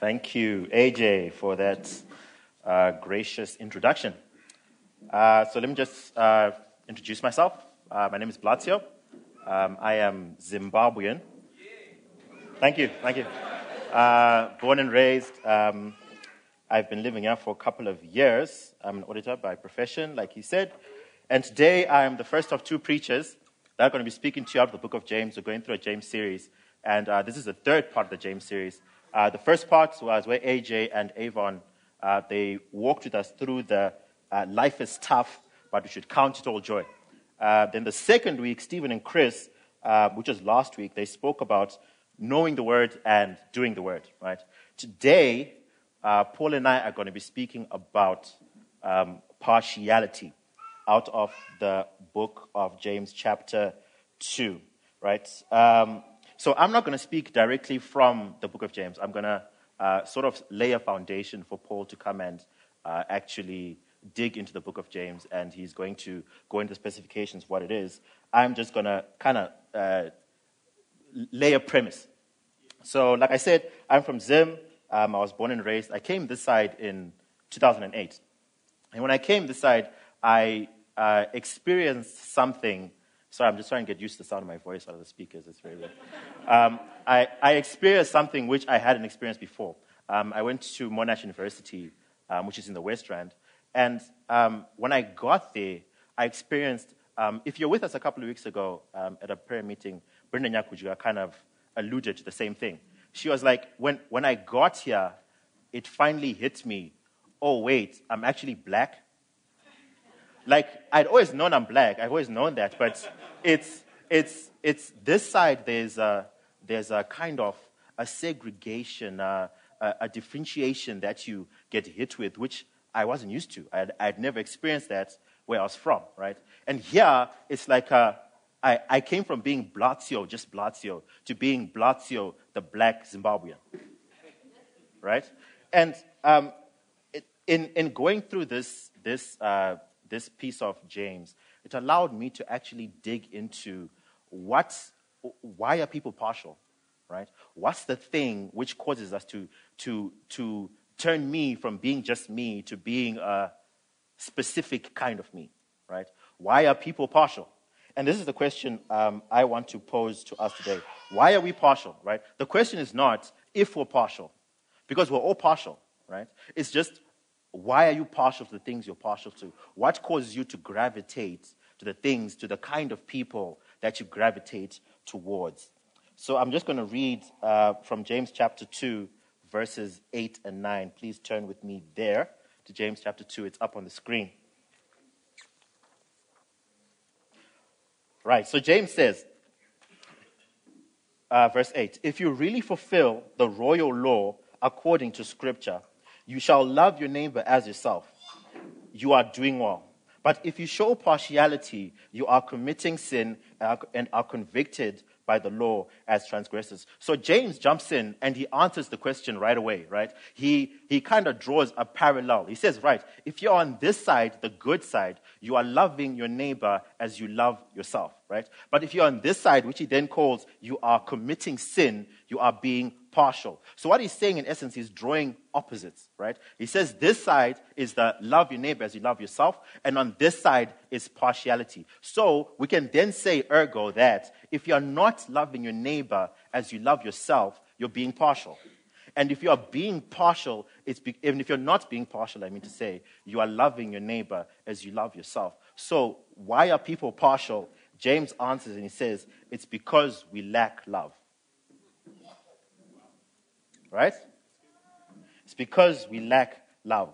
Thank you, AJ, for that uh, gracious introduction. Uh, so let me just uh, introduce myself. Uh, my name is Blatio. Um, I am Zimbabwean. Thank you, thank you. Uh, born and raised. Um, I've been living here for a couple of years. I'm an auditor by profession, like he said. And today I am the first of two preachers that are going to be speaking to you out of the book of James. We're going through a James series. And uh, this is the third part of the James series. Uh, the first part was where AJ and Avon, uh, they walked with us through the uh, life is tough, but we should count it all joy. Uh, then the second week, Stephen and Chris, uh, which was last week, they spoke about knowing the word and doing the word, right? Today, uh, Paul and I are going to be speaking about um, partiality out of the book of James, chapter 2, right? Um, so I'm not going to speak directly from the book of James. I'm going to uh, sort of lay a foundation for Paul to come and uh, actually dig into the book of James, and he's going to go into specifications what it is. I'm just going to kind of uh, lay a premise. So, like I said, I'm from Zim. Um, I was born and raised. I came this side in 2008. And when I came this side, I uh, experienced something Sorry, I'm just trying to get used to the sound of my voice out of the speakers. It's very weird. Um, I, I, experienced something which I hadn't experienced before. Um, I went to Monash University, um, which is in the West Rand. And um, when I got there, I experienced, um, if you're with us a couple of weeks ago um, at a prayer meeting, Brenda Nyakujuga kind of alluded to the same thing. She was like, when, when I got here, it finally hit me, oh, wait, I'm actually black like, I'd always known I'm black. I've always known that. But it's, it's, it's this side, there's a, there's a kind of a segregation, a, a, a differentiation that you get hit with, which I wasn't used to. I'd, I'd never experienced that where I was from, right? And here, it's like a, I, I came from being Blatio, just Blatio, to being Blatio, the black Zimbabwean, right? And um, it, in, in going through this, this uh, this piece of James, it allowed me to actually dig into what, why are people partial, right? What's the thing which causes us to, to, to turn me from being just me to being a specific kind of me, right? Why are people partial? And this is the question um, I want to pose to us today. Why are we partial, right? The question is not if we're partial, because we're all partial, right? It's just why are you partial to the things you're partial to? What causes you to gravitate to the things, to the kind of people that you gravitate towards? So I'm just going to read uh, from James chapter 2, verses 8 and 9. Please turn with me there to James chapter 2. It's up on the screen. Right, so James says, uh, verse 8 If you really fulfill the royal law according to Scripture, you shall love your neighbor as yourself. You are doing well. But if you show partiality, you are committing sin and are convicted by the law as transgressors. So James jumps in and he answers the question right away, right? He, he kind of draws a parallel. He says, right, if you're on this side, the good side, you are loving your neighbor as you love yourself, right? But if you're on this side, which he then calls you are committing sin, you are being partial. So what he's saying in essence, he's drawing opposites, right? He says this side is the love your neighbor as you love yourself, and on this side is partiality. So we can then say, ergo, that if you're not loving your neighbor as you love yourself, you're being partial. And if you are being partial, it's be, even if you're not being partial, I mean to say, you are loving your neighbor as you love yourself. So why are people partial? James answers and he says, it's because we lack love. Right? It's because we lack love.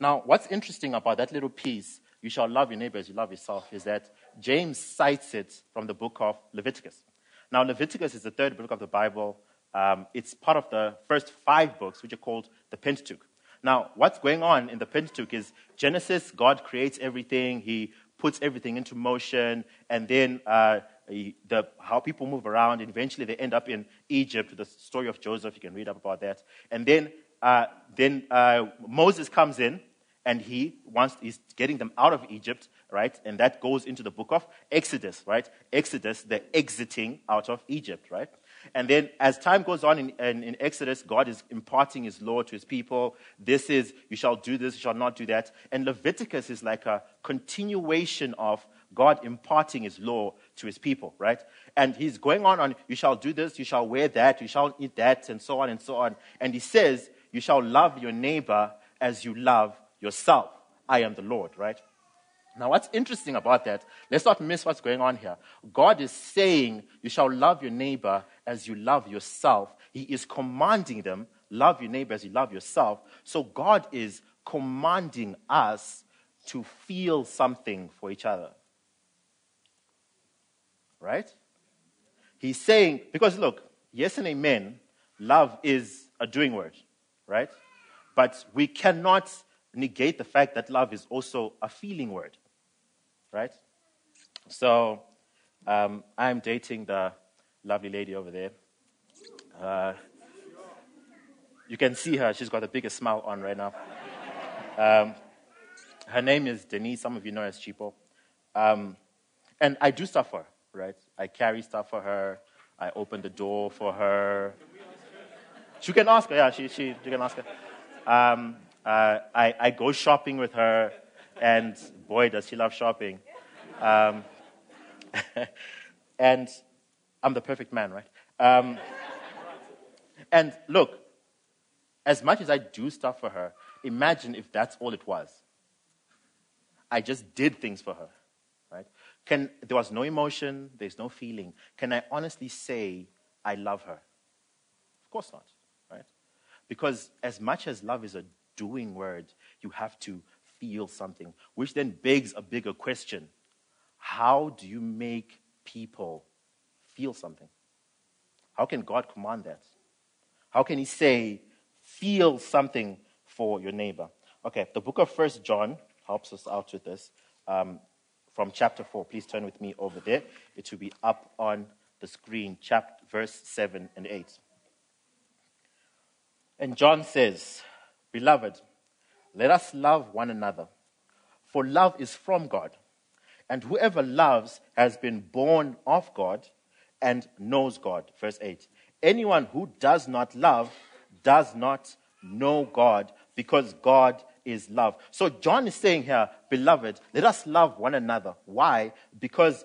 Now, what's interesting about that little piece, you shall love your neighbor as you love yourself, is that James cites it from the book of Leviticus. Now, Leviticus is the third book of the Bible. Um, it's part of the first five books, which are called the Pentateuch. Now, what's going on in the Pentateuch is Genesis, God creates everything, He puts everything into motion, and then uh, the, how people move around. And eventually, they end up in Egypt. The story of Joseph, you can read up about that. And then, uh, then uh, Moses comes in, and he wants he's getting them out of Egypt, right? And that goes into the book of Exodus, right? Exodus, the exiting out of Egypt, right? And then as time goes on in, in, in, Exodus, God is imparting his law to his people. This is, you shall do this, you shall not do that. And Leviticus is like a continuation of God imparting his law to his people, right? And he's going on on, you shall do this, you shall wear that, you shall eat that, and so on and so on. And he says, you shall love your neighbor as you love yourself. I am the Lord, right? Now, what's interesting about that, let's not miss what's going on here. God is saying, You shall love your neighbor as you love yourself. He is commanding them, Love your neighbor as you love yourself. So, God is commanding us to feel something for each other. Right? He's saying, because look, yes and amen, love is a doing word, right? But we cannot negate the fact that love is also a feeling word right? So um, I'm dating the lovely lady over there. Uh, you can see her. She's got the biggest smile on right now. Um, her name is Denise. Some of you know her as Chipo. Um, and I do stuff for her, right? I carry stuff for her. I open the door for her. She can ask her. Yeah, she, she, you can ask her. Um, uh, I, I go shopping with her, and boy, does she love shopping. Um, and I'm the perfect man, right? Um, and look, as much as I do stuff for her, imagine if that's all it was. I just did things for her, right? Can, there was no emotion, there's no feeling. Can I honestly say I love her? Of course not, right? Because as much as love is a doing word, you have to feel something, which then begs a bigger question how do you make people feel something? How can God command that? How can He say, feel something for your neighbor? Okay, the book of First John helps us out with this. Um, from chapter 4, please turn with me over there. It will be up on the screen, chapter, verse 7 and 8. And John says, Beloved, let us love one another, for love is from God. And whoever loves has been born of God and knows God. Verse 8. Anyone who does not love does not know God because God is love. So John is saying here, beloved, let us love one another. Why? Because,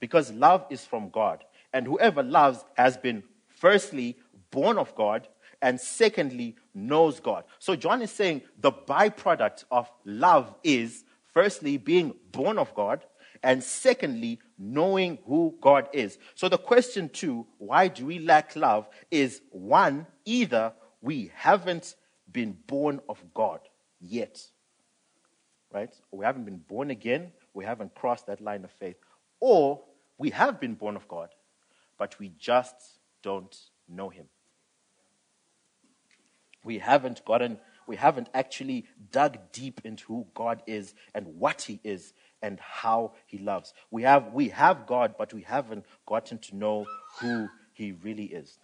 because love is from God. And whoever loves has been firstly born of God and secondly knows God. So John is saying the byproduct of love is firstly, being born of God, and secondly, knowing who God is. So the question, too, why do we lack love is one, either we haven't been born of God yet, right? We haven't been born again, we haven't crossed that line of faith, or we have been born of God, but we just don't know Him. We haven't gotten we haven't actually dug deep into who God is and what He is and how He loves. We have, we have God, but we haven't gotten to know who He really is.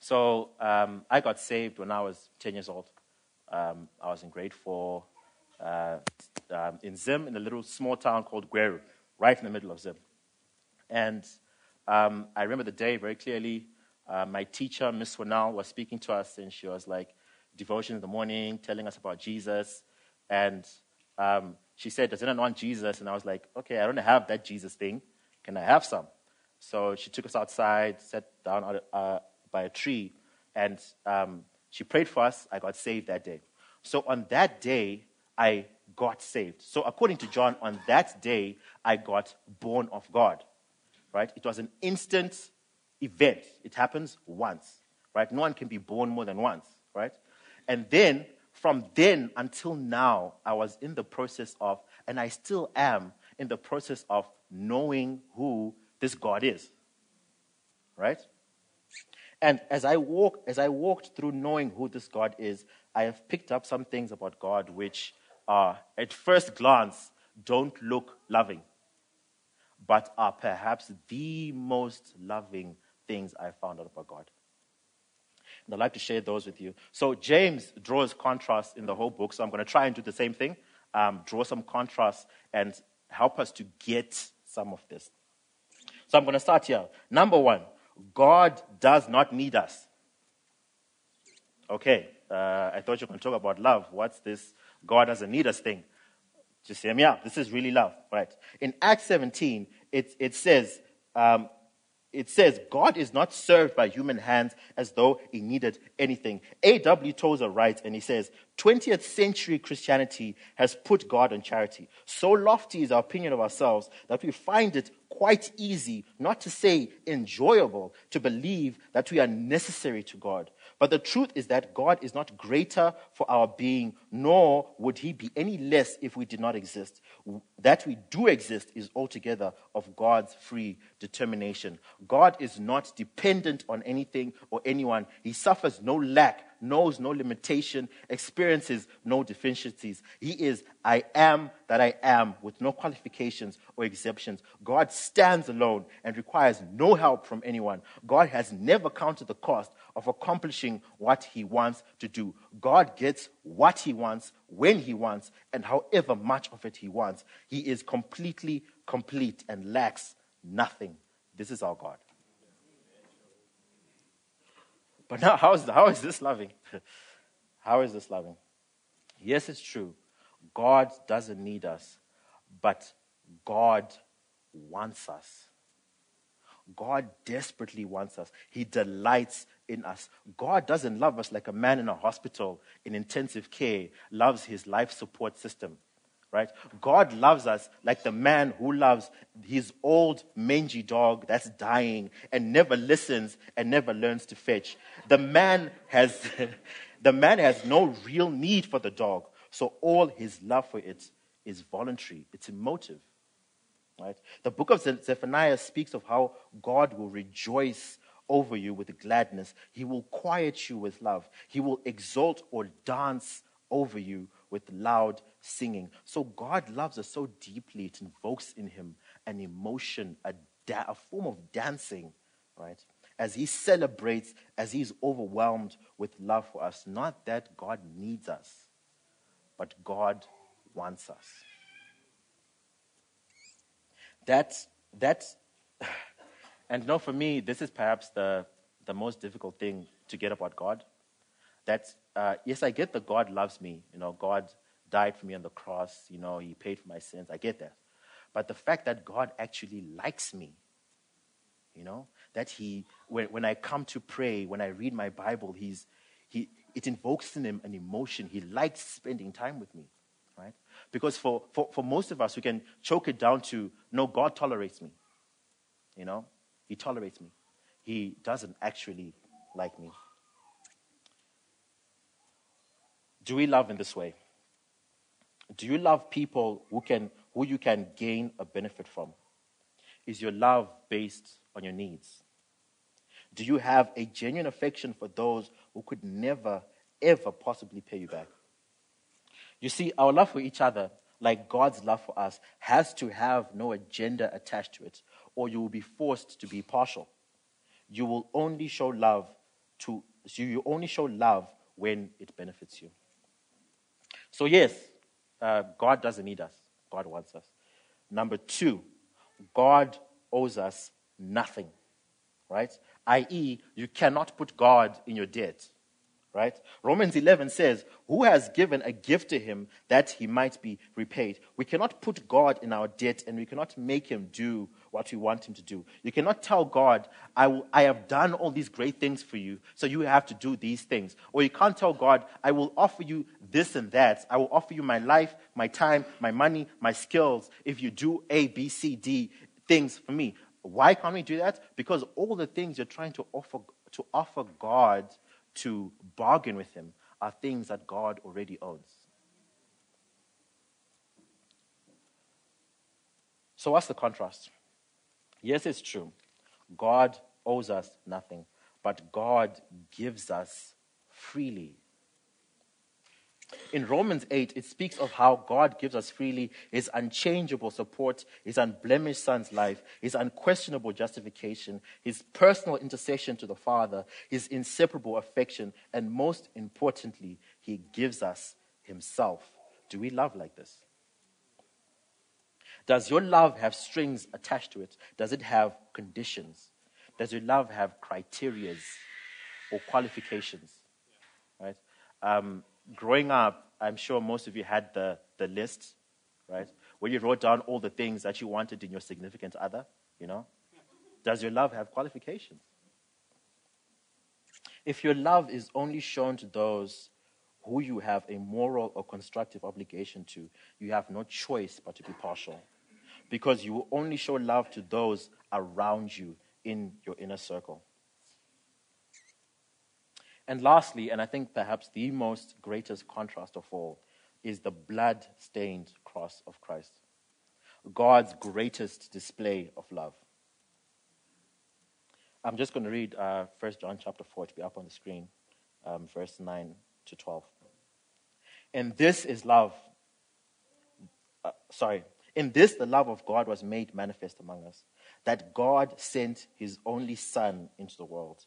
So um, I got saved when I was 10 years old. Um, I was in grade four uh, um, in Zim, in a little small town called Gweru, right in the middle of Zim. And um, I remember the day very clearly. Uh, my teacher, Miss Wanal, was speaking to us, and she was like, devotion in the morning, telling us about Jesus. And um, she said, Does anyone want Jesus? And I was like, Okay, I don't have that Jesus thing. Can I have some? So she took us outside, sat down uh, by a tree, and um, she prayed for us. I got saved that day. So on that day, I got saved. So according to John, on that day, I got born of God. Right? It was an instant event. It happens once. Right? No one can be born more than once. Right? And then, from then until now, I was in the process of, and I still am in the process of knowing who this God is. Right? And as I walk, as I walked through knowing who this God is, I have picked up some things about God which are, at first glance, don't look loving, but are perhaps the most loving things I found out about God. And I'd like to share those with you. So James draws contrast in the whole book. So I'm going to try and do the same thing, um, draw some contrast and help us to get some of this. So I'm going to start here. Number one, God does not need us. Okay, uh, I thought you were going to talk about love. What's this God doesn't need us thing? Just hear me out. This is really love, right? In Acts 17, it, it says, um, it says, God is not served by human hands as though he needed anything. A.W. Tozer writes, and he says, 20th century Christianity has put God on charity. So lofty is our opinion of ourselves that we find it quite easy, not to say enjoyable, to believe that we are necessary to God. But the truth is that God is not greater for our being, nor would he be any less if we did not exist. That we do exist is altogether of God's free determination. God is not dependent on anything or anyone. He suffers no lack knows no limitation, experiences no deficiencies. He is I am that I am with no qualifications or exceptions. God stands alone and requires no help from anyone. God has never counted the cost of accomplishing what he wants to do. God gets what he wants, when he wants, and however much of it he wants. He is completely complete and lacks nothing. This is our God. But now, how is, how is this loving? how is this loving? Yes, it's true. God doesn't need us, but God wants us. God desperately wants us. He delights in us. God doesn't love us like a man in a hospital in intensive care loves his life support system right? God loves us like the man who loves his old mangy dog that's dying and never listens and never learns to fetch. The man has, the man has no real need for the dog, so all his love for it is voluntary, it's emotive. Right? The book of Zephaniah speaks of how God will rejoice over you with gladness. He will quiet you with love. He will exult or dance over you with loud singing. So God loves us so deeply, it invokes in him an emotion, a, da- a form of dancing, right? As he celebrates, as he's overwhelmed with love for us. Not that God needs us, but God wants us. That's, that's, and know, for me, this is perhaps the, the most difficult thing to get about God. That, uh, yes, I get that God loves me. You know, God died for me on the cross. You know, He paid for my sins. I get that. But the fact that God actually likes me, you know, that He, when, when I come to pray, when I read my Bible, He's, he, it invokes in Him an emotion. He likes spending time with me, right? Because for, for, for most of us, we can choke it down to, no, God tolerates me. You know, He tolerates me. He doesn't actually like me. Do we love in this way? Do you love people who, can, who you can gain a benefit from? Is your love based on your needs? Do you have a genuine affection for those who could never, ever possibly pay you back? You see, our love for each other, like God's love for us, has to have no agenda attached to it, or you will be forced to be partial. You will only show love to you only show love when it benefits you. So yes, uh, God doesn't need us, God wants us. Number two, God owes us nothing, right? I.e., you cannot put God in your debt, right? Romans 11 says, Who has given a gift to him that he might be repaid? We cannot put God in our debt and we cannot make him do what we want him to do. You cannot tell God, I, will, I have done all these great things for you, so you have to do these things. Or you can't tell God, I will offer you this and that. I will offer you my life, my time, my money, my skills if you do A, B, C, D things for me. Why can't we do that? Because all the things you're trying to offer, to offer God to bargain with Him are things that God already owns. So, what's the contrast? Yes, it's true. God owes us nothing, but God gives us freely. In Romans 8, it speaks of how God gives us freely his unchangeable support, his unblemished son's life, his unquestionable justification, his personal intercession to the Father, his inseparable affection, and most importantly, he gives us himself. Do we love like this? Does your love have strings attached to it? Does it have conditions? Does your love have criterias or qualifications? Right? Um, growing up, I'm sure most of you had the, the list, right? Where you wrote down all the things that you wanted in your significant other, you know? Does your love have qualifications? If your love is only shown to those who you have a moral or constructive obligation to, you have no choice but to be partial. Because you will only show love to those around you in your inner circle. And lastly, and I think perhaps the most greatest contrast of all, is the blood stained cross of Christ. God's greatest display of love. I'm just going to read uh, 1 John chapter 4 to be up on the screen, um, verse 9 to 12. And this is love. Uh, sorry. In this, the love of God was made manifest among us, that God sent his only Son into the world,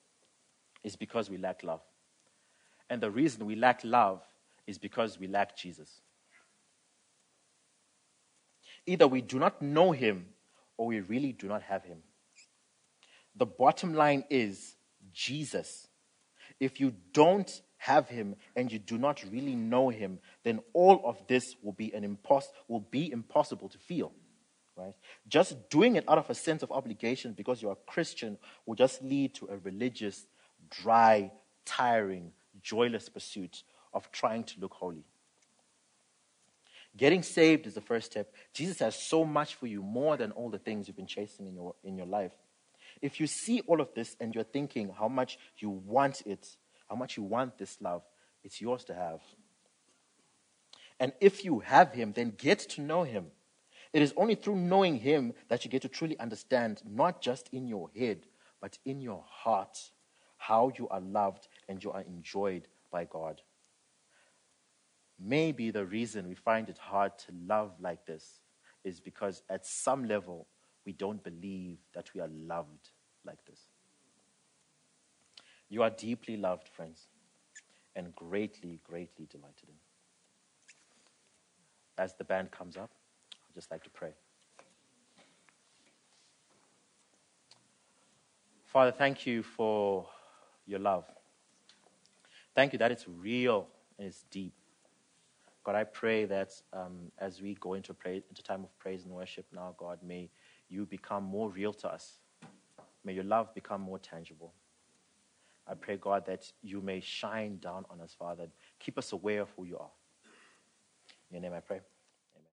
is because we lack love. And the reason we lack love is because we lack Jesus. Either we do not know him or we really do not have him. The bottom line is Jesus. If you don't have him and you do not really know him, then all of this will be an impos- will be impossible to feel. Right? Just doing it out of a sense of obligation because you're a Christian will just lead to a religious, dry, tiring, joyless pursuit of trying to look holy. Getting saved is the first step. Jesus has so much for you, more than all the things you've been chasing in your, in your life. If you see all of this and you're thinking how much you want it, how much you want this love, it's yours to have. And if you have Him, then get to know Him. It is only through knowing Him that you get to truly understand, not just in your head, but in your heart, how you are loved and you are enjoyed by God. Maybe the reason we find it hard to love like this is because at some level we don't believe that we are loved like this. You are deeply loved, friends, and greatly, greatly delighted in. As the band comes up, I'd just like to pray. Father, thank you for your love. Thank you that it's real and it's deep. God, I pray that um, as we go into, pray, into time of praise and worship now, God, may you become more real to us. May your love become more tangible. I pray, God, that you may shine down on us, Father. Keep us aware of who you are. In your name I pray.